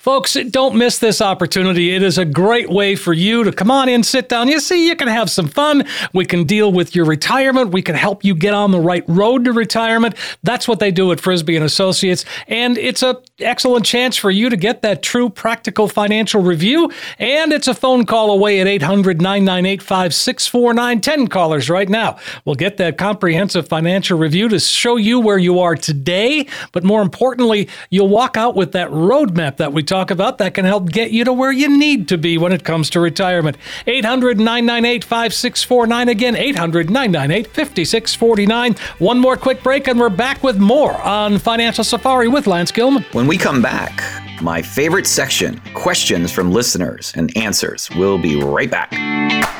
Folks, don't miss this opportunity. It is a great way for you to come on in, sit down. You see, you can have some fun. We can deal with your retirement. We can help you get on the right road to retirement. That's what they do at Frisby and Associates, and it's a excellent chance for you to get that true practical financial review. And it's a phone call away at 800-998-5649. 10 callers right now. We'll get that comprehensive financial review to show you where you are today, but more importantly, you'll walk out with that roadmap that we talk about that can help get you to where you need to be when it comes to retirement. 800 998 5649. Again, 800 998 5649. One more quick break, and we're back with more on Financial Safari with Lance Gilman. When we come back, my favorite section questions from listeners and answers. We'll be right back.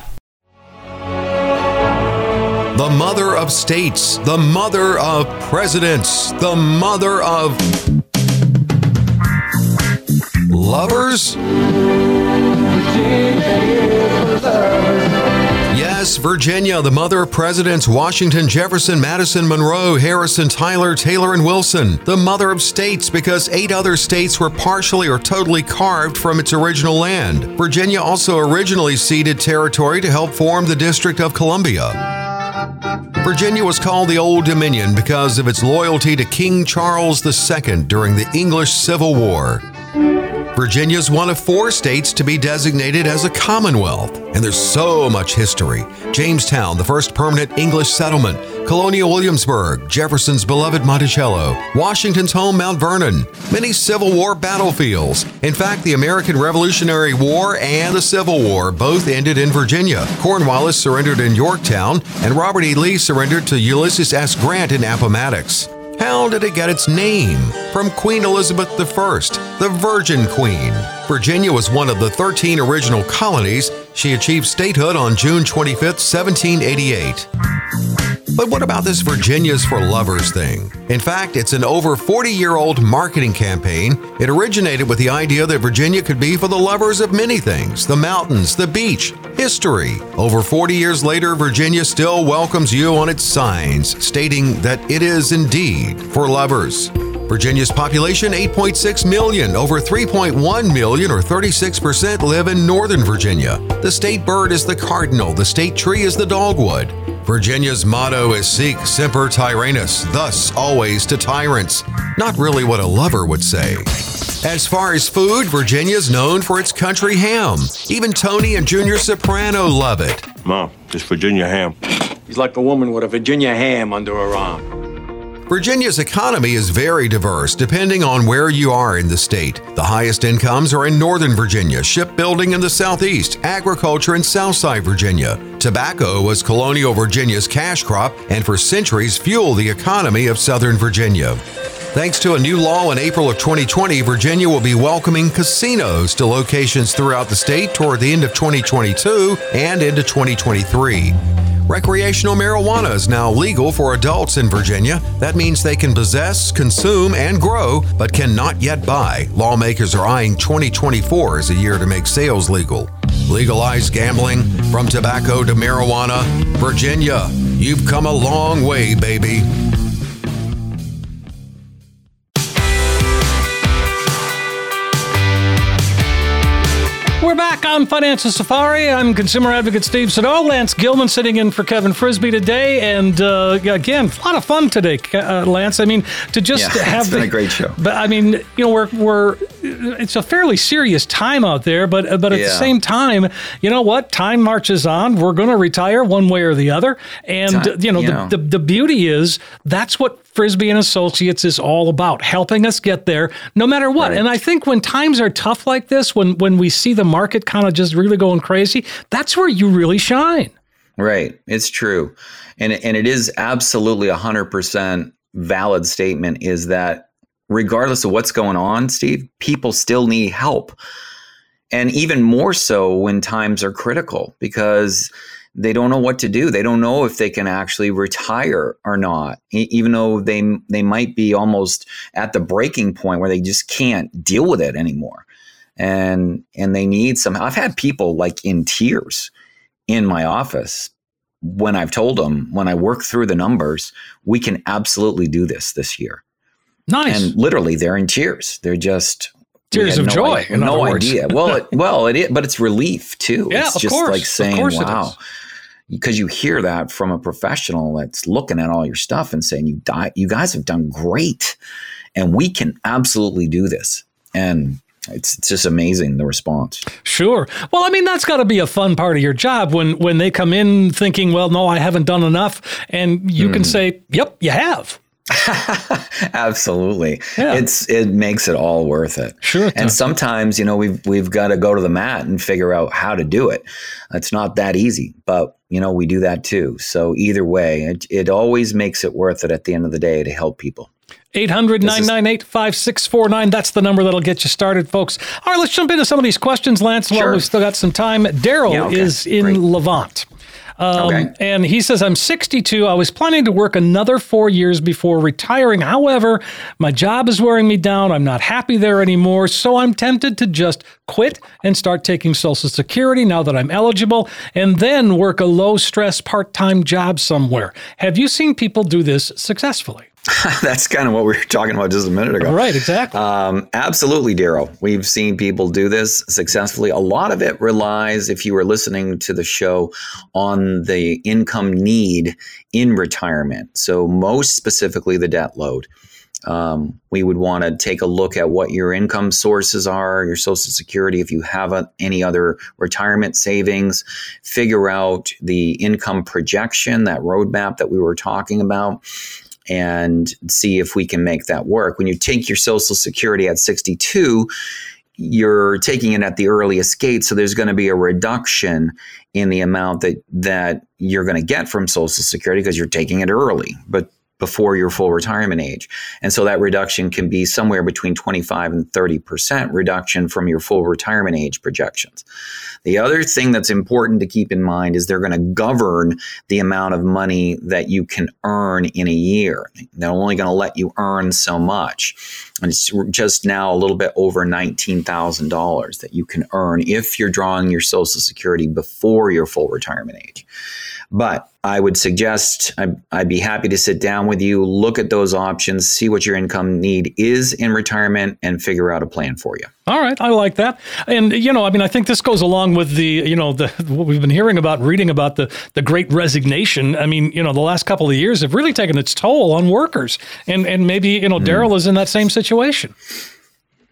The mother of states, the mother of presidents, the mother of lovers. Yes, Virginia, the mother of presidents Washington, Jefferson, Madison, Monroe, Harrison, Tyler, Taylor, and Wilson. The mother of states because eight other states were partially or totally carved from its original land. Virginia also originally ceded territory to help form the District of Columbia. Virginia was called the Old Dominion because of its loyalty to King Charles II during the English Civil War. Virginia is one of four states to be designated as a Commonwealth, and there's so much history. Jamestown, the first permanent English settlement, Colonial Williamsburg, Jefferson's beloved Monticello, Washington's home Mount Vernon, many Civil War battlefields. In fact, the American Revolutionary War and the Civil War both ended in Virginia. Cornwallis surrendered in Yorktown, and Robert E. Lee surrendered to Ulysses S. Grant in Appomattox. How did it get its name? From Queen Elizabeth I, the Virgin Queen. Virginia was one of the 13 original colonies. She achieved statehood on June 25, 1788. But what about this Virginia's for Lovers thing? In fact, it's an over 40 year old marketing campaign. It originated with the idea that Virginia could be for the lovers of many things the mountains, the beach, history. Over 40 years later, Virginia still welcomes you on its signs, stating that it is indeed for lovers. Virginia's population 8.6 million, over 3.1 million or 36% live in Northern Virginia. The state bird is the cardinal, the state tree is the dogwood. Virginia's motto is Sic Semper Tyrannis, thus always to tyrants. Not really what a lover would say. As far as food, Virginia's known for its country ham. Even Tony and Junior Soprano love it. Mom, this Virginia ham. He's like a woman with a Virginia ham under her arm. Virginia's economy is very diverse depending on where you are in the state. The highest incomes are in Northern Virginia, shipbuilding in the Southeast, agriculture in Southside Virginia. Tobacco was colonial Virginia's cash crop and for centuries fueled the economy of Southern Virginia. Thanks to a new law in April of 2020, Virginia will be welcoming casinos to locations throughout the state toward the end of 2022 and into 2023. Recreational marijuana is now legal for adults in Virginia. That means they can possess, consume, and grow, but cannot yet buy. Lawmakers are eyeing 2024 as a year to make sales legal. Legalize gambling from tobacco to marijuana. Virginia, you've come a long way, baby. We're back on Financial Safari. I'm consumer advocate Steve Siddall. Lance Gilman sitting in for Kevin Frisby today. And uh, again, a lot of fun today, uh, Lance. I mean, to just Yeah, have it's been the- a great show. But I mean, you know, we're, we're it's a fairly serious time out there, but but at the same time, you know what? Time marches on. We're going to retire one way or the other. And, Time- you know, you the, know. the, the beauty is that's what Frisby and Associates is all about, helping us get there no matter what. Right. And I think when times are tough like this, when when we see the market kind of just really going crazy, that's where you really shine. Right. It's true. And and it is absolutely a hundred percent valid statement is that regardless of what's going on, Steve, people still need help. And even more so when times are critical because they don't know what to do. They don't know if they can actually retire or not, even though they they might be almost at the breaking point where they just can't deal with it anymore. And and they need some I've had people like in tears in my office when I've told them when I work through the numbers, we can absolutely do this this year. Nice. And literally, they're in tears. They're just Tears of no joy, i- in no words. idea. Well, it, well, it is, but it's relief too. Yeah, it's of just course. like Of saying, "Wow,". Because you hear that from a professional that's looking at all your stuff and saying, "You die, you guys have done great, and we can absolutely do this." And it's, it's just amazing the response. Sure. Well, I mean, that's got to be a fun part of your job when when they come in thinking, "Well, no, I haven't done enough," and you can Mhm. say, "Yep, you have." Absolutely. Yeah. It's it makes it all worth it. Sure. And sometimes, you know, we've we've got to go to the mat and figure out how to do it. It's not that easy, but you know, we do that too. So either way, it, it always makes it worth it at the end of the day to help people. 800 998 5649. That's the number that'll get you started, folks. All right, let's jump into some of these questions, Lance, while Sure. we've still got some time. Daryl Yeah, okay. is in Great. Levant. Um, Okay. And he says, I'm 62. I was planning to work another four years before retiring. However, my job is wearing me down. I'm not happy there anymore. So I'm tempted to just quit and start taking Social Security now that I'm eligible and then work a low stress part time job somewhere. Have you seen people do this successfully? That's kind of what we were talking about just a minute ago. Right, exactly. Um, absolutely, Daryl. We've seen people do this successfully. A lot of it relies, if you were listening to the show, on the income need in retirement. So, most specifically, the debt load. Um, we would want to take a look at what your income sources are, your Social Security, if you have a, any other retirement savings, figure out the income projection, that roadmap that we were talking about and see if we can make that work. When you take your Social Security at 62, you're taking it at the earliest gate, so there's going to be a reduction in the amount that that you're going to get from Social Security because you're taking it early, but before your full retirement age. And so that reduction can be somewhere between 25 and 30% reduction from your full retirement age projections. The other thing that's important to keep in mind is they're going to govern the amount of money that you can earn in a year. They're only going to let you earn so much. And it's just now a little bit over $19,000 that you can earn if you're drawing your Social Security before your full retirement age. But I would suggest I'd, I'd, be happy to sit down with you, look at those options, see what your income need is in retirement, and figure out a plan for you. All right, I like that. And you know, I mean, I think this goes along with the you know the what we've been hearing about, reading about the the Great Resignation. I mean, you know, the last couple of years have really taken its toll on workers, and and maybe you know, mm. Daryl is in that same situation.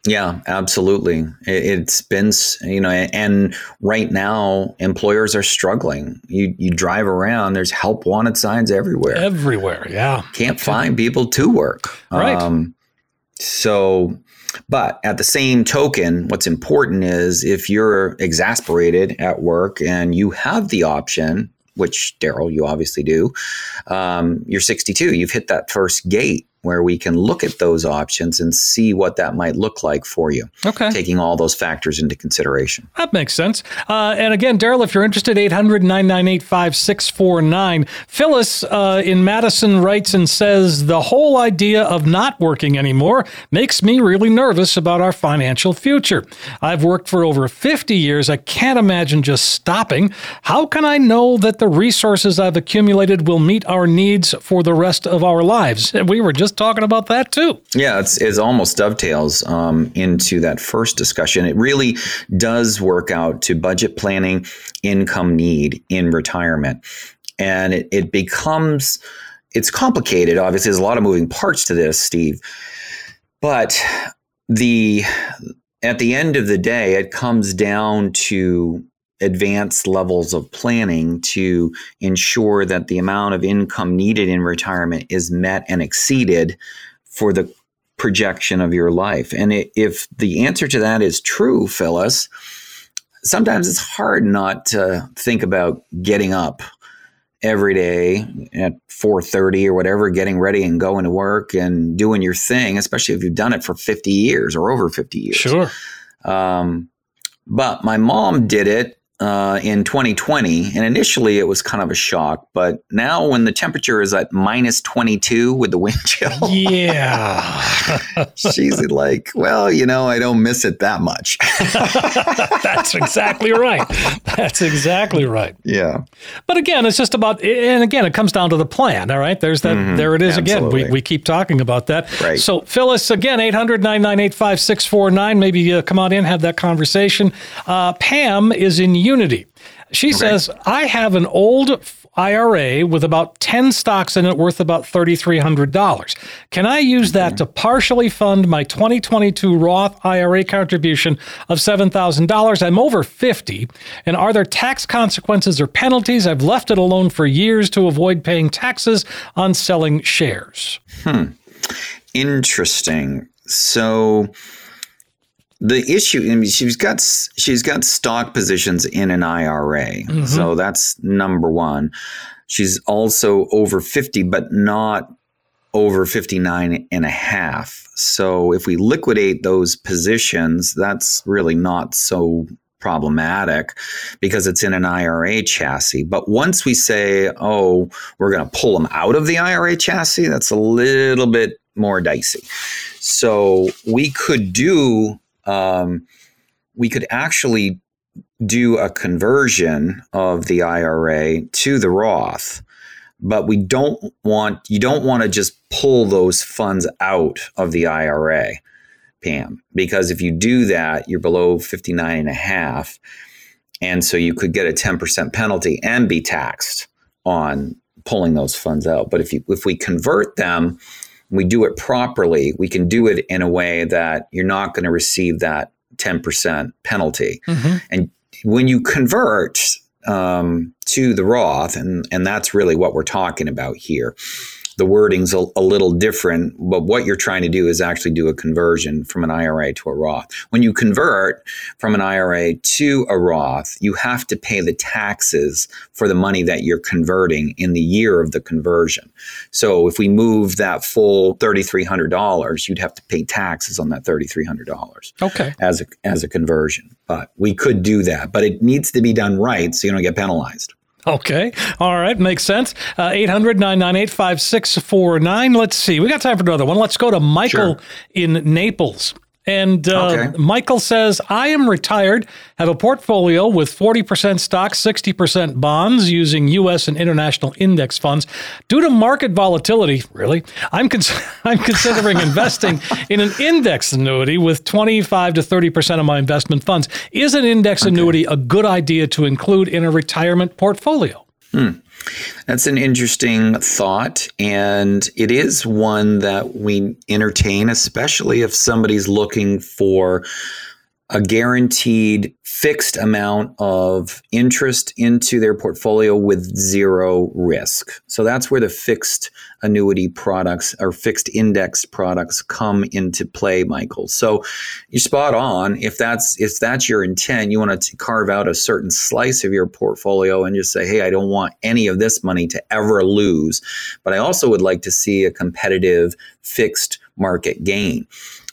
Yeah, absolutely. It's been, you know, and right now employers are struggling. You you drive around, there's help wanted signs everywhere. Everywhere, yeah. Can't find people to work. Right. Um, so, but at the same token, what's important is if you're exasperated at work and you have the option, which Daryl, you obviously do, um, you're 62, you've hit that first gate where we can look at those options and see what that might look like for you. Okay. Taking all those factors into consideration. That makes sense. Uh, and again, Daryl, if you're interested, 800 998 5649. Phyllis uh, in Madison writes and says, The whole idea of not working anymore makes me really nervous about our financial future. I've worked for over 50 years. I can't imagine just stopping. How can I know that the resources I've accumulated will meet our needs for the rest of our lives? We were just talking about that too. Yeah, it's, it's almost dovetails um, into that first discussion. It really does work out to budget planning, income need in retirement. And it, it becomes, it's complicated. Obviously, there's a lot of moving parts to this, Steve. But the, at the end of the day, it comes down to advanced levels of planning to ensure that the amount of income needed in retirement is met and exceeded for the projection of your life. And it, if the answer to that is true, Phyllis, sometimes it's hard not to think about getting up every day at 4:30 or whatever getting ready and going to work and doing your thing especially if you've done it for 50 years or over 50 years sure um, but my mom did it uh, in 2020, and initially it was kind of a shock. But now, when the temperature is at minus 22 with the wind chill, yeah, she's like, "Well, you know, I don't miss it that much." That's exactly right. That's exactly right. Yeah. But again, it's just about, and again, it comes down to the plan. All right, there's that. Mm-hmm. There it is Absolutely. again. We we keep talking about that. Right. So, Phyllis, again, 800-998-5649. Maybe uh, come on in, have that conversation. Uh, Pam is in Unity. She okay. says, I have an old IRA with about 10 stocks in it worth about $3,300. Can I use that to partially fund my 2022 Roth IRA contribution of $7,000? I'm over 50. And are there tax consequences or penalties? I've left it alone for years to avoid paying taxes on selling shares. Hmm. Interesting. So, the issue I mean, she's got she's got stock positions in an IRA. Mm-hmm. So that's number 1. She's also over 50 but not over 59 and a half. So if we liquidate those positions, that's really not so problematic because it's in an IRA chassis. But once we say, oh, we're going to pull them out of the IRA chassis, that's a little bit more dicey. So we could do, um, we could actually do a conversion of the IRA to the Roth. But we don't want, you don't want to just pull those funds out of the IRA Pam, because if you do that, you're below 59 and a half. And so you could get a 10% penalty and be taxed on pulling those funds out. But if you if we convert them, we do it properly, we can do it in a way that you're not going to receive that 10% penalty. Mm-hmm. And when you convert um, to the Roth, and, and that's really what we're talking about here, the wording's a, a little different, but what you're trying to do is actually do a conversion from an IRA to a Roth. When you convert from an IRA to a Roth, you have to pay the taxes for the money that you're converting in the year of the conversion. So if we move that full $3,300, you'd have to pay taxes on that $3,300. Okay. As a, as a conversion. But we could do that, but it needs to be done right so you don't get penalized. Okay. All right. Makes sense. Uh, 800 998 5649. Let's see. We got time for another one. Let's go to Michael sure. in Naples. And uh, okay. Michael says, I am retired, have a portfolio with 40% stocks, 60% bonds using U.S. and international index funds. Due to market volatility, really, I'm, cons- I'm considering investing in an index annuity with 25 to 30% of my investment funds. Is an index okay. annuity a good idea to include in a retirement portfolio? Hmm. That's an interesting thought. And it is one that we entertain, especially if somebody's looking for a guaranteed fixed amount of interest into their portfolio with zero risk. So that's where the fixed annuity products or fixed index products come into play, Michael. So you're spot on. If that's if that's your intent, you want to carve out a certain slice of your portfolio and just say, "Hey, I don't want any of this money to ever lose, but I also would like to see a competitive fixed market gain."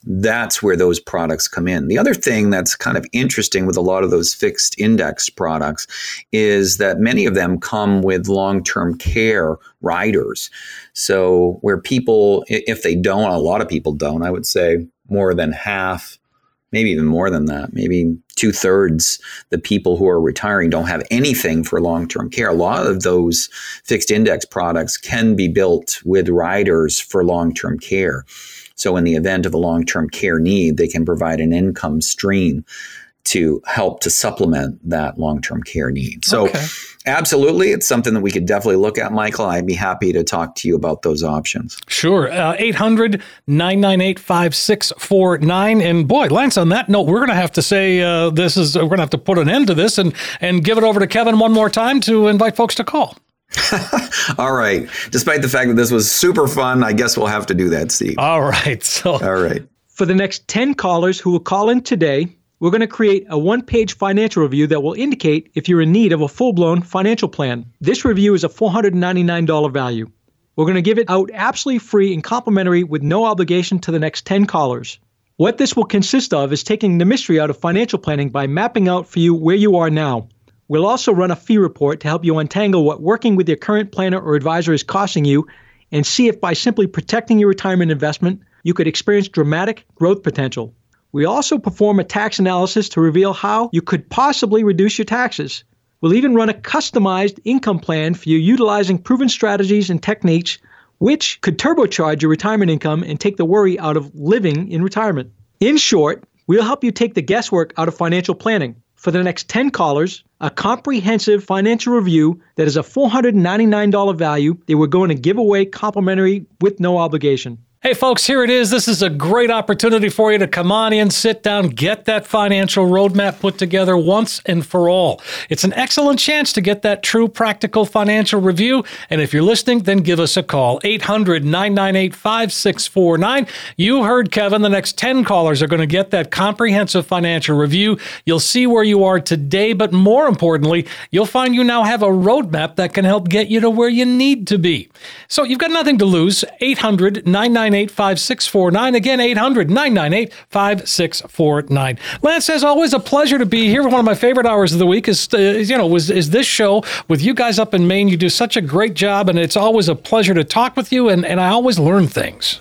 That's where those products come in. The other thing that's kind of interesting with a lot of those fixed index products is that many of them come with long term care riders. So, where people, if they don't, a lot of people don't, I would say more than half, maybe even more than that, maybe two thirds the people who are retiring don't have anything for long term care. A lot of those fixed index products can be built with riders for long term care. So, in the event of a long term care need, they can provide an income stream to help to supplement that long term care need. So, okay. absolutely, it's something that we could definitely look at, Michael. I'd be happy to talk to you about those options. Sure. Uh, 800 998 5649. And boy, Lance, on that note, we're going to have to say uh, this is, we're going to have to put an end to this and, and give it over to Kevin one more time to invite folks to call. All right. Despite the fact that this was super fun, I guess we'll have to do that, Steve. All right. So All right. For the next 10 callers who will call in today, we're going to create a one-page financial review that will indicate if you're in need of a full-blown financial plan. This review is a $499 value. We're going to give it out absolutely free and complimentary with no obligation to the next 10 callers. What this will consist of is taking the mystery out of financial planning by mapping out for you where you are now. We'll also run a fee report to help you untangle what working with your current planner or advisor is costing you and see if by simply protecting your retirement investment, you could experience dramatic growth potential. We also perform a tax analysis to reveal how you could possibly reduce your taxes. We'll even run a customized income plan for you utilizing proven strategies and techniques which could turbocharge your retirement income and take the worry out of living in retirement. In short, we'll help you take the guesswork out of financial planning for the next 10 callers a comprehensive financial review that is a $499 value that we're going to give away complimentary with no obligation. Hey, folks, here it is. This is a great opportunity for you to come on in, sit down, get that financial roadmap put together once and for all. It's an excellent chance to get that true practical financial review. And if you're listening, then give us a call 800 998 5649. You heard Kevin. The next 10 callers are going to get that comprehensive financial review. You'll see where you are today, but more importantly, you'll find you now have a roadmap that can help get you to where you need to be. So you've got nothing to lose. 800 998 998 5649. Again, 800 998 5649. Lance, as always, a pleasure to be here. One of my favorite hours of the week is, uh, you know, was is this show with you guys up in Maine. You do such a great job, and it's always a pleasure to talk with you, and, and I always learn things.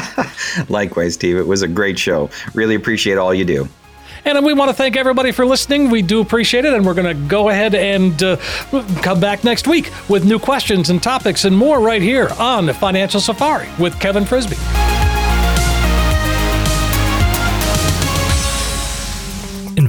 Likewise, Steve. It was a great show. Really appreciate all you do. And we want to thank everybody for listening. We do appreciate it. And we're going to go ahead and uh, come back next week with new questions and topics and more right here on Financial Safari with Kevin Frisby.